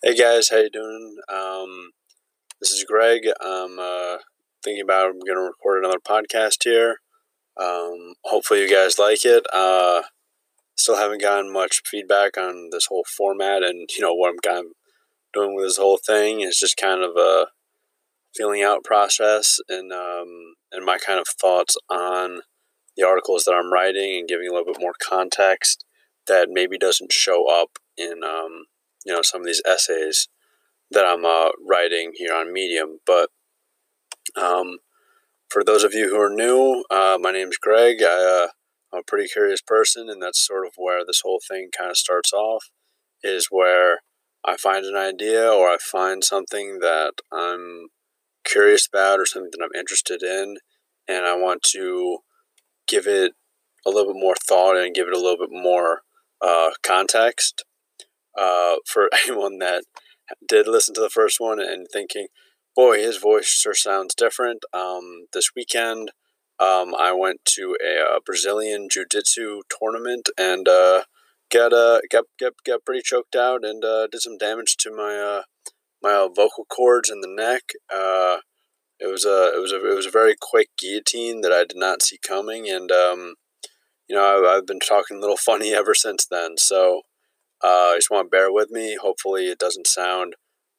Hey guys, how you doing? Um, this is Greg. I'm uh, thinking about I'm going to record another podcast here. Um, hopefully you guys like it. Uh, still haven't gotten much feedback on this whole format and you know what I'm kind of doing with this whole thing. It's just kind of a feeling out process and um, and my kind of thoughts on the articles that I'm writing and giving a little bit more context that maybe doesn't show up in um, you know some of these essays that I'm uh, writing here on Medium. But um, for those of you who are new, uh, my name's Greg. I, uh, I'm a pretty curious person, and that's sort of where this whole thing kind of starts off. Is where I find an idea or I find something that I'm curious about or something that I'm interested in, and I want to give it a little bit more thought and give it a little bit more uh, context. Uh, for anyone that did listen to the first one and thinking, boy, his voice sure sounds different. Um, this weekend, um, I went to a, a Brazilian Jiu Jitsu tournament and uh, got, uh, got, got, got pretty choked out and uh, did some damage to my, uh, my uh, vocal cords in the neck. Uh, it was a it was a it was a very quick guillotine that I did not see coming, and um, you know I've, I've been talking a little funny ever since then. So uh, I just want to bear with me. Hopefully, it doesn't sound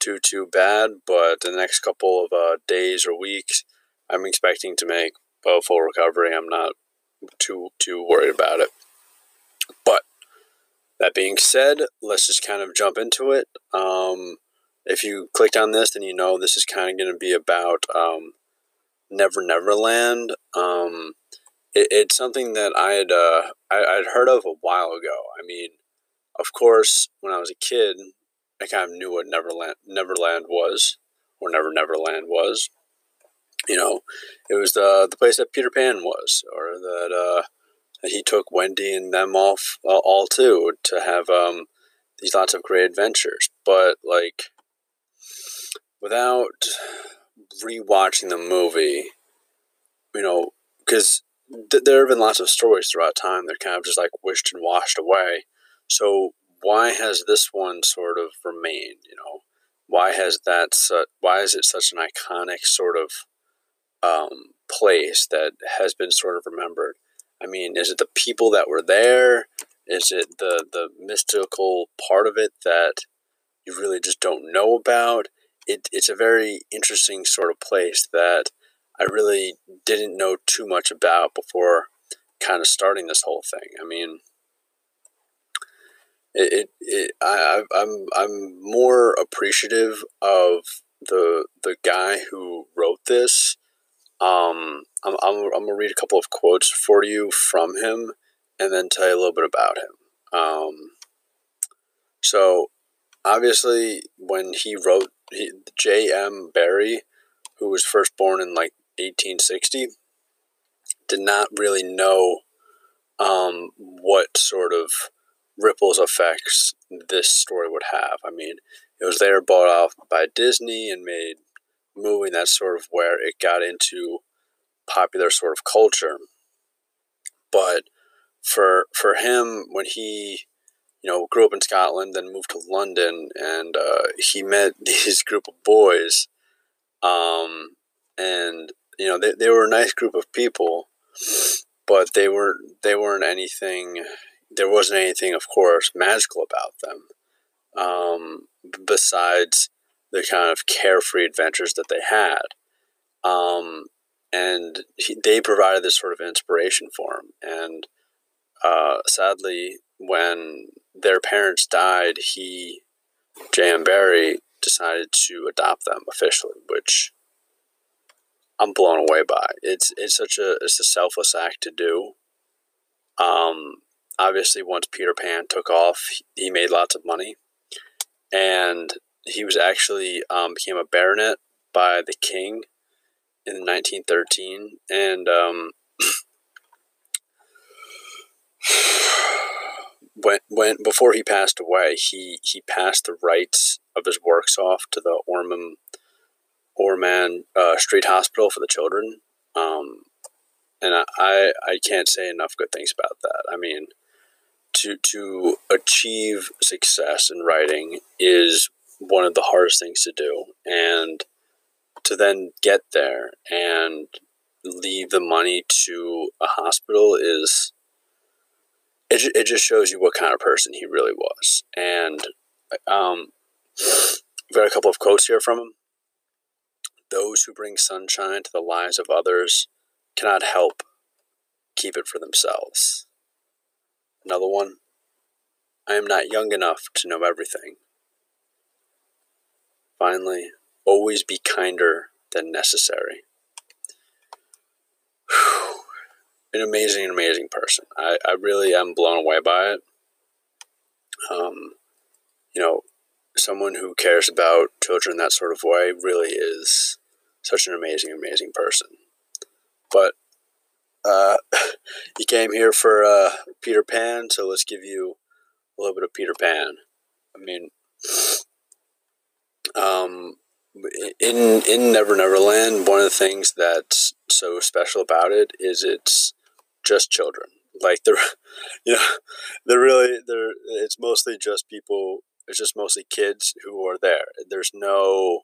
too too bad. But the next couple of uh, days or weeks, I'm expecting to make a full recovery. I'm not too too worried about it. But that being said, let's just kind of jump into it. Um, if you clicked on this, then you know this is kind of going to be about um, Never Never Land. Um, it, it's something that I had uh, I, I'd heard of a while ago. I mean, of course, when I was a kid, I kind of knew what Neverland Neverland was, or Never Neverland was. You know, it was the the place that Peter Pan was, or that uh, he took Wendy and them off uh, all too to have um, these lots of great adventures. But like, without rewatching the movie, you know, because th- there have been lots of stories throughout time that kind of just like wished and washed away. So why has this one sort of remained? You know, why has that? Su- why is it such an iconic sort of um, place that has been sort of remembered? I mean, is it the people that were there? Is it the the mystical part of it that you really just don't know about? It, it's a very interesting sort of place that I really didn't know too much about before kind of starting this whole thing. I mean, it, it, it I, I'm I'm more appreciative of the the guy who wrote this. Um, I'm, I'm, I'm gonna read a couple of quotes for you from him, and then tell you a little bit about him. Um, so, obviously, when he wrote he, J.M. Barrie, who was first born in like 1860, did not really know um, what sort of ripples effects this story would have. I mean, it was later bought off by Disney and made movie. That's sort of where it got into popular sort of culture. But for for him, when he you know grew up in Scotland, then moved to London, and uh, he met these group of boys, um, and you know they, they were a nice group of people, but they were they weren't anything there wasn't anything, of course, magical about them, um, besides the kind of carefree adventures that they had. Um, and he, they provided this sort of inspiration for him. And uh, sadly, when their parents died, he, J.M. Barrie, decided to adopt them officially, which I'm blown away by. It's it's such a it's a selfless act to do. Um, obviously once Peter Pan took off, he made lots of money, and he was actually um, became a baronet by the king in 1913, and um, when when before he passed away, he he passed the rights of his works off to the Ormond Ormond uh, Street Hospital for the children. Um, and I, I can't say enough good things about that. I mean, to to achieve success in writing is one of the hardest things to do. And to then get there and leave the money to a hospital is it, it just shows you what kind of person he really was. And um, I've got a couple of quotes here from him. Those who bring sunshine to the lives of others cannot help keep it for themselves. Another one I am not young enough to know everything. Finally, always be kinder than necessary. Whew. An amazing, amazing person. I, I really am blown away by it. Um, you know, someone who cares about children that sort of way really is such an amazing, amazing person. But uh, you came here for uh, Peter Pan, so let's give you a little bit of Peter Pan. I mean, um, in in Never Never Land, one of the things that's so special about it is it's just children. Like they're, you know, they're really they're. It's mostly just people. It's just mostly kids who are there. There's no,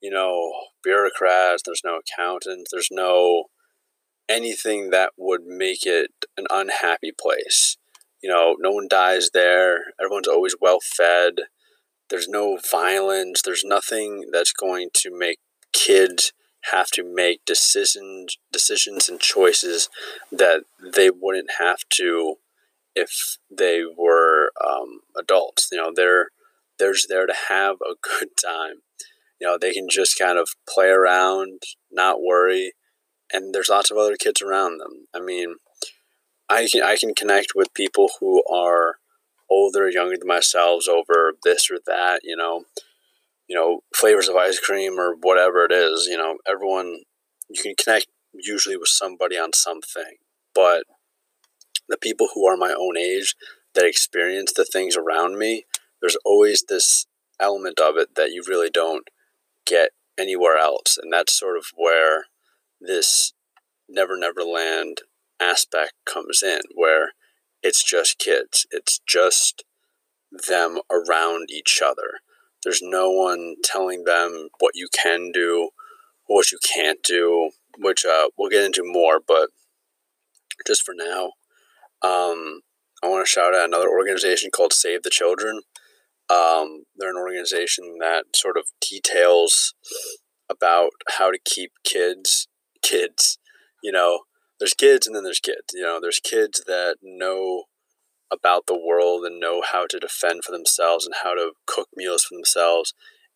you know, bureaucrats. There's no accountants. There's no anything that would make it an unhappy place. You know, no one dies there. Everyone's always well fed. There's no violence. There's nothing that's going to make kids have to make decisions decisions and choices that they wouldn't have to if they were um, adults. You know, they're they're just there to have a good time. You know, they can just kind of play around, not worry, and there's lots of other kids around them. I mean, I can I can connect with people who are older younger than myself over this or that. You know, you know flavors of ice cream or whatever it is. You know, everyone you can connect usually with somebody on something, but the people who are my own age that experience the things around me, there's always this element of it that you really don't get anywhere else, and that's sort of where this Never Never Land aspect comes in, where it's just kids. It's just them around each other. There's no one telling them what you can do, what you can't do, which uh, we'll get into more, but just for now, um, I want to shout out another organization called Save the Children. Um, they're an organization that sort of details about how to keep kids kids. You know, there's kids and then there's kids. You know, there's kids that know about the world and know how to defend for themselves and how to cook meals for themselves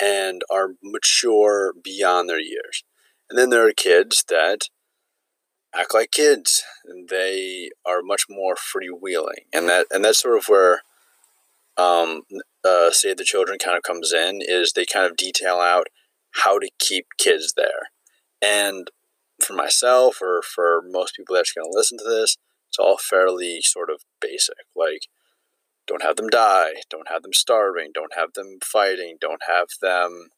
and are mature beyond their years. And then there are kids that act like kids and they are much more freewheeling. And that and that's sort of where um, uh, Save the Children kind of comes in is they kind of detail out how to keep kids there. And for myself or for most people that's going to listen to this, it's all fairly sort of basic. Like, don't have them die, don't have them starving, don't have them fighting, don't have them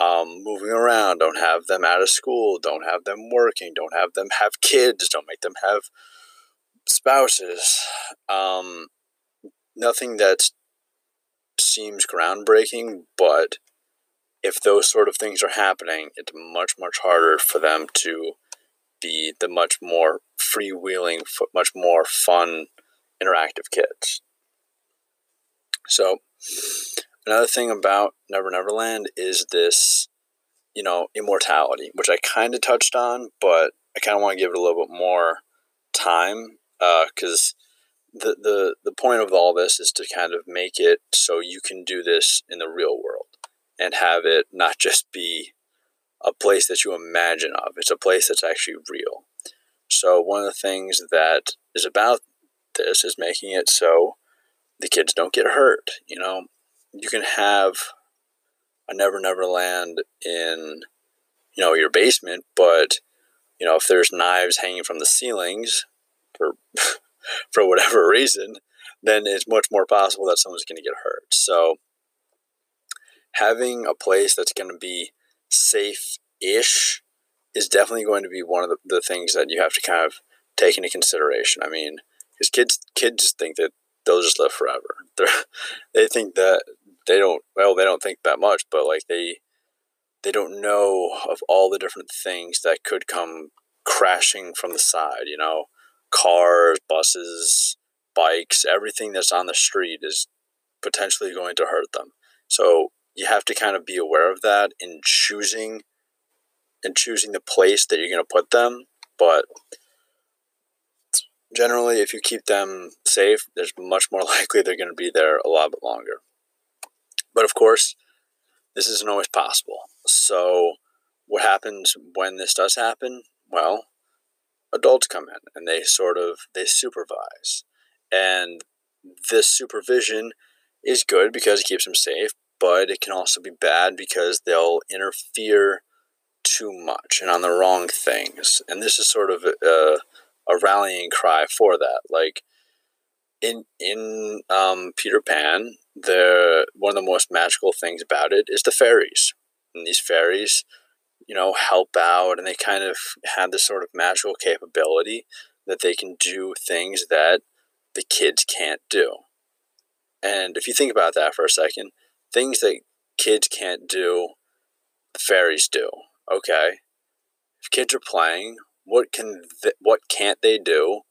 um, moving around, don't have them out of school, don't have them working, don't have them have kids, don't make them have spouses. Um, nothing that seems groundbreaking, but if those sort of things are happening, it's much, much harder for them to be the much more freewheeling, much more fun, interactive kids. So, another thing about Never Never Land is this, you know, immortality, which I kind of touched on, but I kind of want to give it a little bit more time because uh, the, the the point of all this is to kind of make it so you can do this in the real world and have it not just be a place that you imagine of. It's a place that's actually real. So one of the things that is about this is making it so the kids don't get hurt. You know, you can have a Never Never Land in, you know, your basement, but you know, if there's knives hanging from the ceilings for for whatever reason, then it's much more possible that someone's going to get hurt. So having a place that's going to be safe ish is definitely going to be one of the, the things that you have to kind of take into consideration. I mean, because kids kids think that they'll just live forever. They're, they think that they don't well they don't think that much, but like they they don't know of all the different things that could come crashing from the side. You know, cars, buses, bikes, everything that's on the street is potentially going to hurt them. So you have to kind of be aware of that in choosing in choosing the place that you're going to put them. But generally, if you keep them safe, there's much more likely they're going to be there a lot bit longer. But of course, this isn't always possible. So, what happens when this does happen? Well, adults come in and they sort of they supervise, and this supervision is good because it keeps them safe, but it can also be bad because they'll interfere too much and on the wrong things. And this is sort of a, a rallying cry for that. Like in in um, Peter Pan, the one of the most magical things about it is the fairies. And these fairies, you know, help out and they kind of have this sort of magical capability that they can do things that the kids can't do. And if you think about that for a second, things that kids can't do, fairies do. Okay. If kids are playing, what can th- what can't they do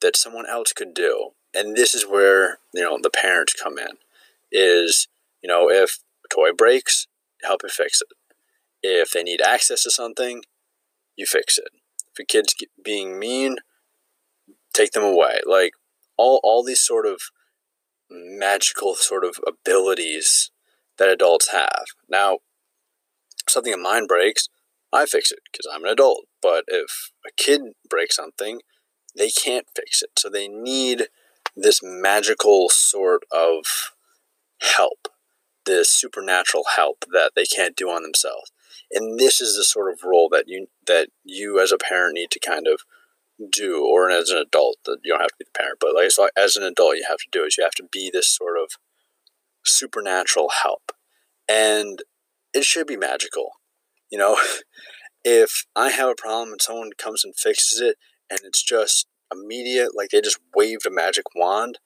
that someone else could do? And this is where, you know, the parents come in. Is, you know, if a toy breaks, help you fix it. If they need access to something, you fix it. If a kid's being mean, take them away. Like all all these sort of magical sort of abilities that adults have. Now, something of mine breaks, I fix it because I'm an adult. But if a kid breaks something, they can't fix it. So they need this magical sort of help, this supernatural help that they can't do on themselves. And this is the sort of role that you that you as a parent need to kind of do, or as an adult, that you don't have to be the parent, but like as an adult, you have to do is you have to be this sort supernatural help, and it should be magical. You know, if I have a problem and someone comes and fixes it, and it's just immediate, like they just waved a magic wand,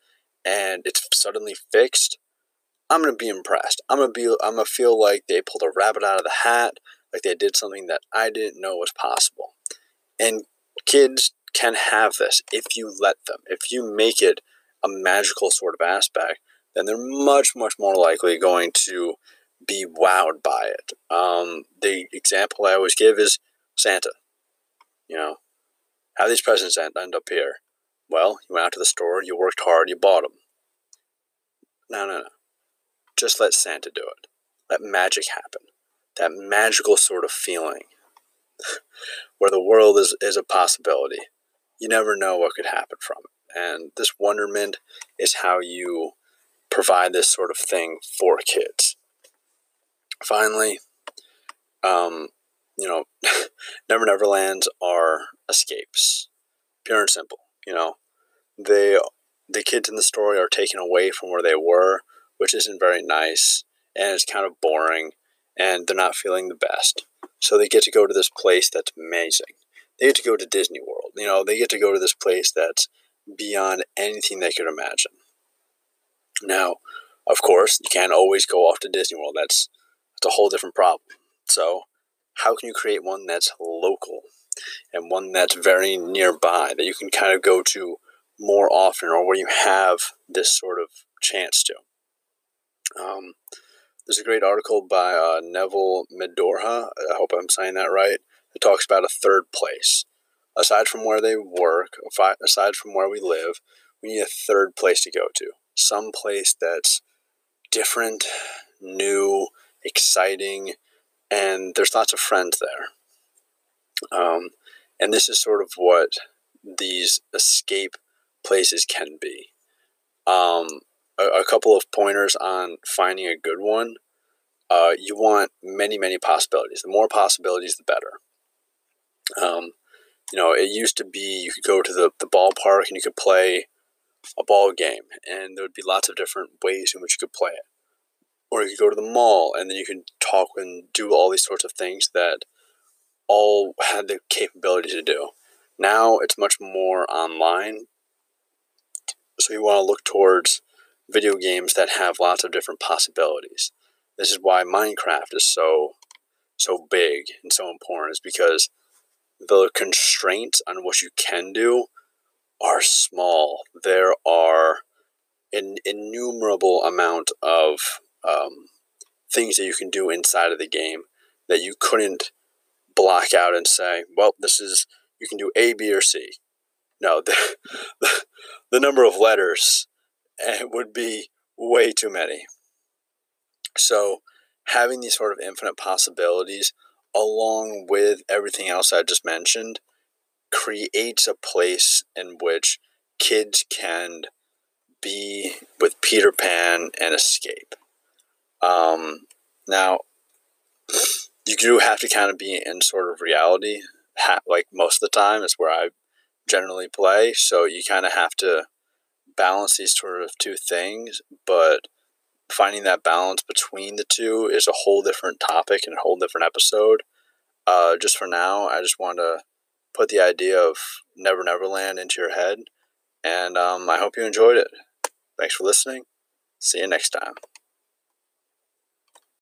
and it's suddenly fixed, I'm gonna be impressed. I'm gonna be, I'm gonna feel like they pulled a rabbit out of the hat, like they did something that I didn't know was possible. And kids can have this if you let them. If you make it a magical sort of aspect, then they're much, much more likely going to be wowed by it. Um, the example I always give is Santa. You know, how these presents end, end up here? Well, you went out to the store, you worked hard, you bought them. No, no, no. Just let Santa do it. Let magic happen. That magical sort of feeling where the world is, is a possibility you never know what could happen from it. And this wonderment is how you provide this sort of thing for kids. Finally, um, you know, Never Never Lands are escapes, pure and simple. You know, they the kids in the story are taken away from where they were, which isn't very nice, and it's kind of boring, and they're not feeling the best. So they get to go to this place that's amazing they get to go to Disney World. You know, they get to go to this place that's beyond anything they could imagine. Now, of course, you can't always go off to Disney World. That's that's a whole different problem. So, how can you create one that's local and one that's very nearby that you can kind of go to more often, or where you have this sort of chance to? Um, there's a great article by uh, Neville Medhora. I hope I'm saying that right it talks about a third place. Aside from where they work, aside from where we live, we need a third place to go to. Some place that's different, new, exciting, and there's lots of friends there. Um, and this is sort of what these escape places can be. Um, a, a, couple of pointers on finding a good one. Uh, you want many, many possibilities. The more possibilities, the better. Um, you know, it used to be you could go to the, the ballpark and you could play a ball game, and there would be lots of different ways in which you could play it. Or you could go to the mall and then you could talk and do all these sorts of things that all had the capability to do. Now it's much more online. So you want to look towards video games that have lots of different possibilities. This is why Minecraft is so so big and so important is because the constraints on what you can do are small. There are an innumerable amount of um, things that you can do inside of the game that you couldn't block out and say, well, this is, you can do A, B, or C. No, the, the, the number of letters eh, would be way too many. So, having these sort of infinite possibilities, along with everything else I just mentioned, creates a place in which kids can be with Peter Pan and escape. Um, now, you do have to kind of be in sort of reality, like most of the time. Is where I generally play, so you kind of have to balance these sort of two things. But finding that balance between the two is a whole different topic and a whole different episode. Uh, just for now, I just want to put the idea of Never Never Land into your head, and um, I hope you enjoyed it. Thanks for listening. See you next time.